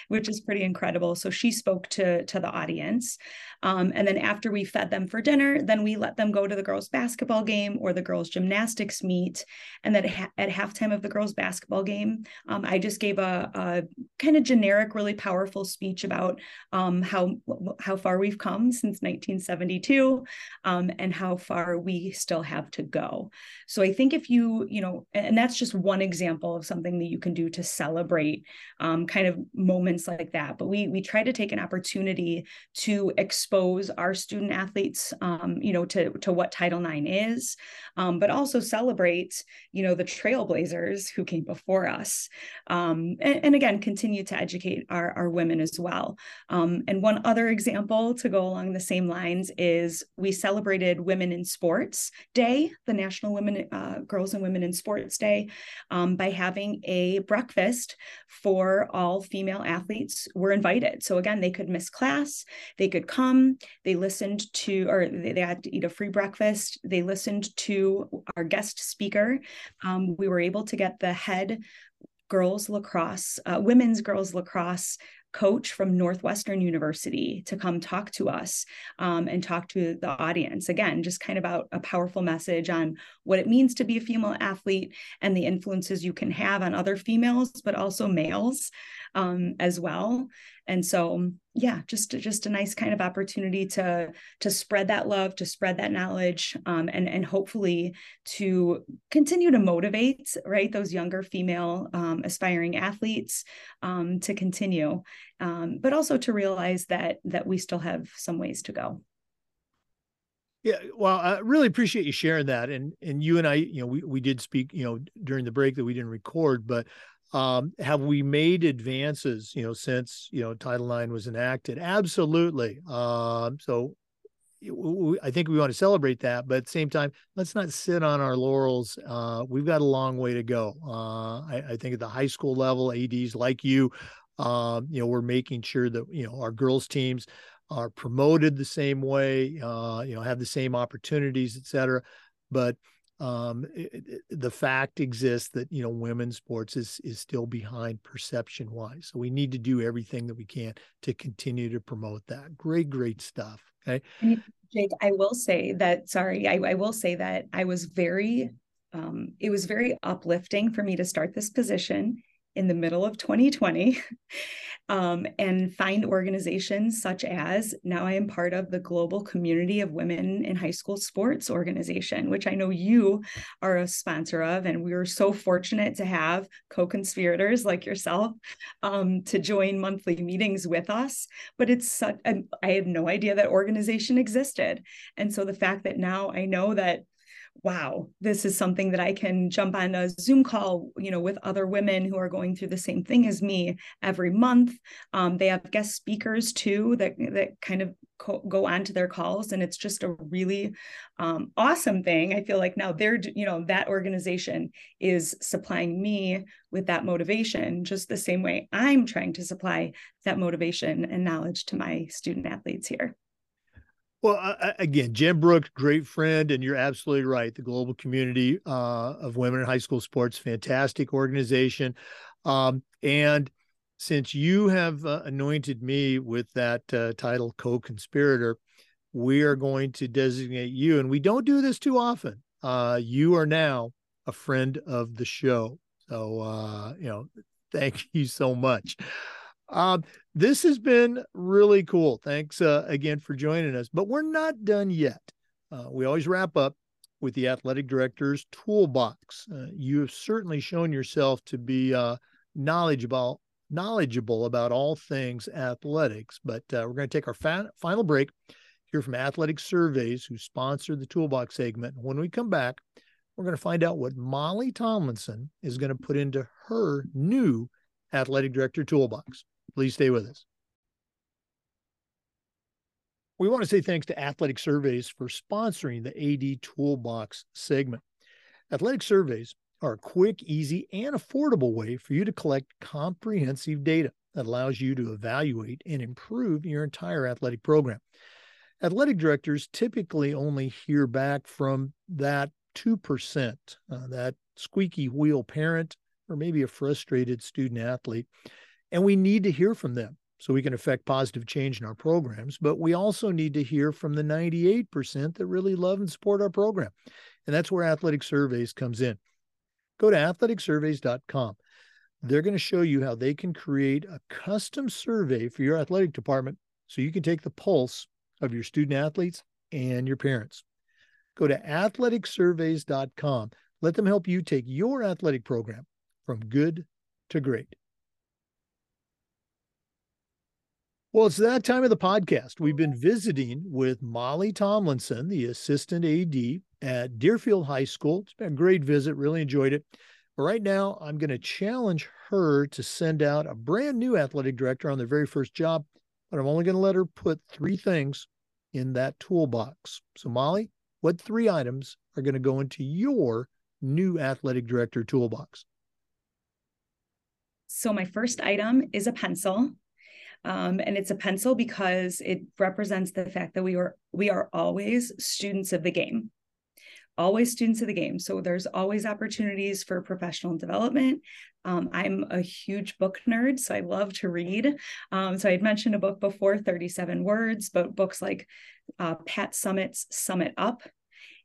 which is pretty incredible. So she spoke to to the audience, um, and then after we fed them for dinner, then we let them go to the girls' basketball game or the girls' gymnastics meet, and then ha- at halftime of the girls' basketball game, um, I just gave a, a, kind of generic, really powerful speech about um, how how far we've come since 1972, um, and how far we still have to go. So I think if you, you know, and that's just one example of something that you can do to celebrate um, kind of moments like that. But we we try to take an opportunity to expose our student athletes, um, you know, to to what Title IX is, um, but also celebrate, you know, the trailblazers who came before us, um, and, and, again continue to educate our our women as well. Um, and one other example to go along the same lines is we celebrated Women in Sports Day, the National Women, uh, Girls and Women in Sports Day, um, by having a breakfast for all female athletes were invited. So again, they could miss class, they could come, they listened to, or they, they had to eat a free breakfast. They listened to our guest speaker. Um, we were able to get the head girls lacrosse, uh, women's girls lacrosse coach from Northwestern University to come talk to us um, and talk to the audience. Again, just kind of about a powerful message on what it means to be a female athlete and the influences you can have on other females, but also males um, as well. And so yeah just just a nice kind of opportunity to to spread that love to spread that knowledge um, and and hopefully to continue to motivate right those younger female um, aspiring athletes um, to continue um, but also to realize that that we still have some ways to go yeah, well, I really appreciate you sharing that. And and you and I, you know, we, we did speak, you know, during the break that we didn't record, but um, have we made advances, you know, since you know Title IX was enacted? Absolutely. Um, so I think we want to celebrate that, but at the same time, let's not sit on our laurels. Uh, we've got a long way to go. Uh, I, I, think at the high school level, ads like you, um, you know, we're making sure that you know our girls teams are promoted the same way, uh, you know, have the same opportunities, et cetera. But um, it, the fact exists that you know women's sports is is still behind perception wise. So we need to do everything that we can to continue to promote that. Great, great stuff. Okay, Jake, I will say that. Sorry, I, I will say that I was very. Um, it was very uplifting for me to start this position in the middle of 2020 um, and find organizations such as now I am part of the Global Community of Women in High School Sports organization, which I know you are a sponsor of. And we were so fortunate to have co conspirators like yourself um, to join monthly meetings with us. But it's such, I had no idea that organization existed. And so the fact that now I know that wow, this is something that I can jump on a Zoom call, you know, with other women who are going through the same thing as me every month. Um, they have guest speakers too that that kind of co- go on to their calls, and it's just a really um, awesome thing. I feel like now they're, you know, that organization is supplying me with that motivation, just the same way I'm trying to supply that motivation and knowledge to my student athletes here. Well, uh, again, Jen Brooks, great friend, and you're absolutely right. The Global Community uh, of Women in High School Sports, fantastic organization. Um, and since you have uh, anointed me with that uh, title, co-conspirator, we are going to designate you, and we don't do this too often. Uh, you are now a friend of the show. So, uh, you know, thank you so much. Um, this has been really cool. Thanks uh, again for joining us, but we're not done yet. Uh, we always wrap up with the athletic director's toolbox. Uh, you have certainly shown yourself to be uh, knowledgeable knowledgeable about all things athletics. But uh, we're going to take our fa- final break. Hear from Athletic Surveys, who sponsored the toolbox segment. When we come back, we're going to find out what Molly Tomlinson is going to put into her new athletic director toolbox. Please stay with us. We want to say thanks to Athletic Surveys for sponsoring the AD Toolbox segment. Athletic Surveys are a quick, easy, and affordable way for you to collect comprehensive data that allows you to evaluate and improve your entire athletic program. Athletic directors typically only hear back from that 2%, uh, that squeaky wheel parent, or maybe a frustrated student athlete. And we need to hear from them so we can affect positive change in our programs. But we also need to hear from the 98% that really love and support our program. And that's where Athletic Surveys comes in. Go to athleticsurveys.com. They're going to show you how they can create a custom survey for your athletic department so you can take the pulse of your student athletes and your parents. Go to athleticsurveys.com. Let them help you take your athletic program from good to great. Well, it's that time of the podcast. We've been visiting with Molly Tomlinson, the assistant AD at Deerfield High School. It's been a great visit, really enjoyed it. But right now, I'm going to challenge her to send out a brand new athletic director on their very first job, but I'm only going to let her put three things in that toolbox. So, Molly, what three items are going to go into your new athletic director toolbox? So, my first item is a pencil. Um, and it's a pencil because it represents the fact that we are we are always students of the game. Always students of the game. So there's always opportunities for professional development. Um, i'm a huge book nerd so i love to read. Um, so i had mentioned a book before 37 words but books like uh, pat summitt's sum it up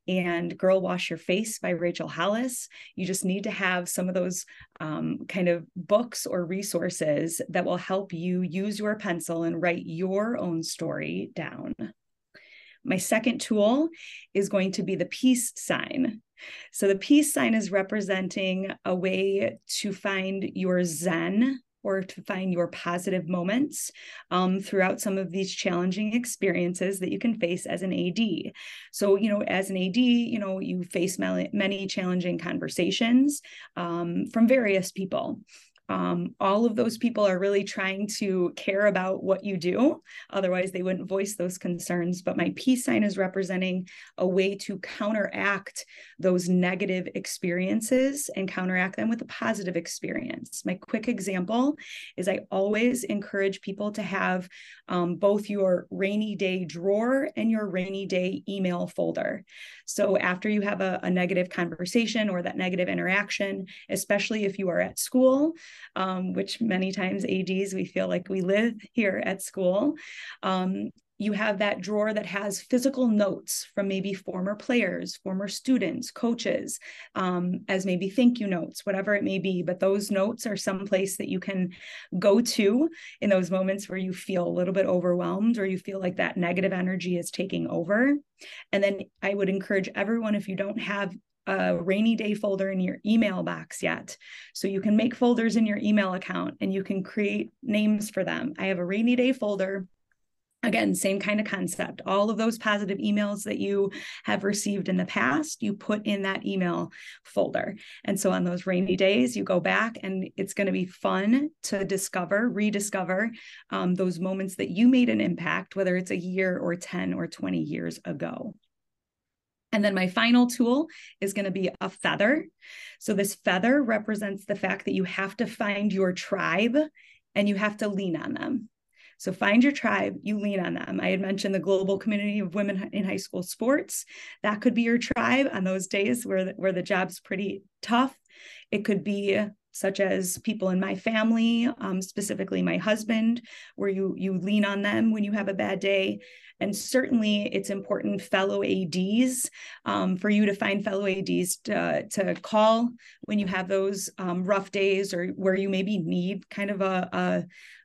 and Girl Wash Your Face by Rachel Hollis. You just need to have some of those um, kind of books or resources that will help you use your pencil and write your own story down. My second tool is going to be the peace sign. So, the peace sign is representing a way to find your Zen or to find your positive moments um, throughout some of these challenging experiences that you can face as an AD. So, you know, as an AD, you know, you face many, challenging conversations um, from various people um, all of those people are really trying to care about what you do. Otherwise, they wouldn't voice those concerns. But my peace sign is representing a way to counteract those negative experiences and counteract them with a positive experience. My quick example is I always encourage people to have um, both your rainy day drawer and your rainy day email folder. So after you have a, a negative conversation or that negative interaction, especially if you are at school, um, which many times ADs, we feel like we live here at school. Um, you have that drawer that has physical notes from maybe former players, former students, coaches, um, as maybe thank you notes, whatever it may be. But those notes are someplace that you can go to in those moments where you feel a little bit overwhelmed or you feel like that negative energy is taking over. And then I would encourage everyone, if you don't have a rainy day folder in your email box yet. So you can make folders in your email account and you can create names for them. I have a rainy day folder. Again, same kind of concept. All of those positive emails that you have received in the past, you put in that email folder. And so on those rainy days, you go back and it's going to be fun to discover, rediscover um, those moments that you made an impact, whether it's a year or 10 or 20 years ago. And then my final tool is going to be a feather. So this feather represents the fact that you have to find your tribe and you have to lean on them. So find your tribe, you lean on them. I had mentioned the global community of women in high school sports. That could be your tribe on those days where the, where the job's pretty tough. It could be such as people in my family, um, specifically my husband, where you you lean on them when you have a bad day. And certainly, it's important fellow ads um, for you to find fellow ads to, to call when you have those um, rough days or where you maybe need kind of a, a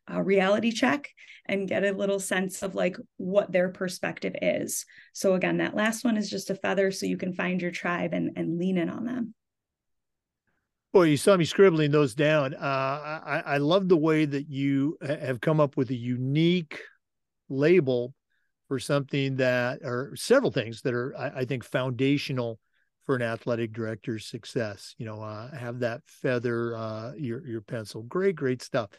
a reality check and get a little sense of like what their perspective is. So again, that last one is just a feather so you can find your tribe and, and lean in on them. Boy, you saw me scribbling those down. Uh, I, I love the way that you have come up with a unique label for something that, or several things that are, I, I think, foundational for an athletic director's success. You know, uh, have that feather, uh, your your pencil. Great, great stuff.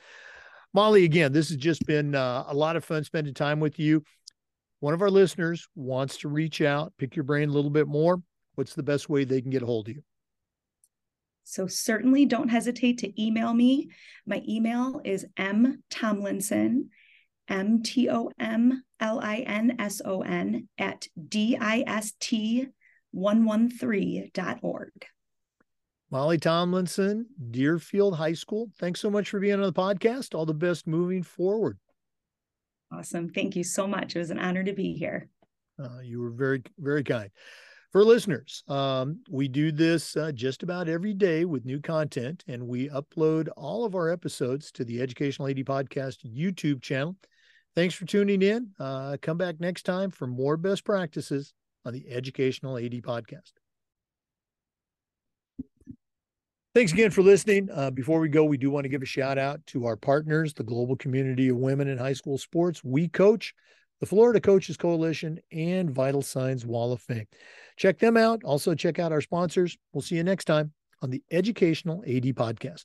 Molly, again, this has just been uh, a lot of fun spending time with you. One of our listeners wants to reach out, pick your brain a little bit more. What's the best way they can get a hold of you? So certainly don't hesitate to email me. My email is m tomlinson, M T O M L I N S O N at DIST113.org. Molly Tomlinson, Deerfield High School. Thanks so much for being on the podcast. All the best moving forward. Awesome. Thank you so much. It was an honor to be here. Uh, you were very, very kind. For listeners, um, we do this uh, just about every day with new content, and we upload all of our episodes to the Educational AD Podcast YouTube channel. Thanks for tuning in. Uh, come back next time for more best practices on the Educational AD Podcast. Thanks again for listening. Uh, before we go, we do want to give a shout out to our partners, the Global Community of Women in High School Sports, We Coach, the Florida Coaches Coalition, and Vital Signs Wall of Fame. Check them out. Also, check out our sponsors. We'll see you next time on the Educational AD Podcast.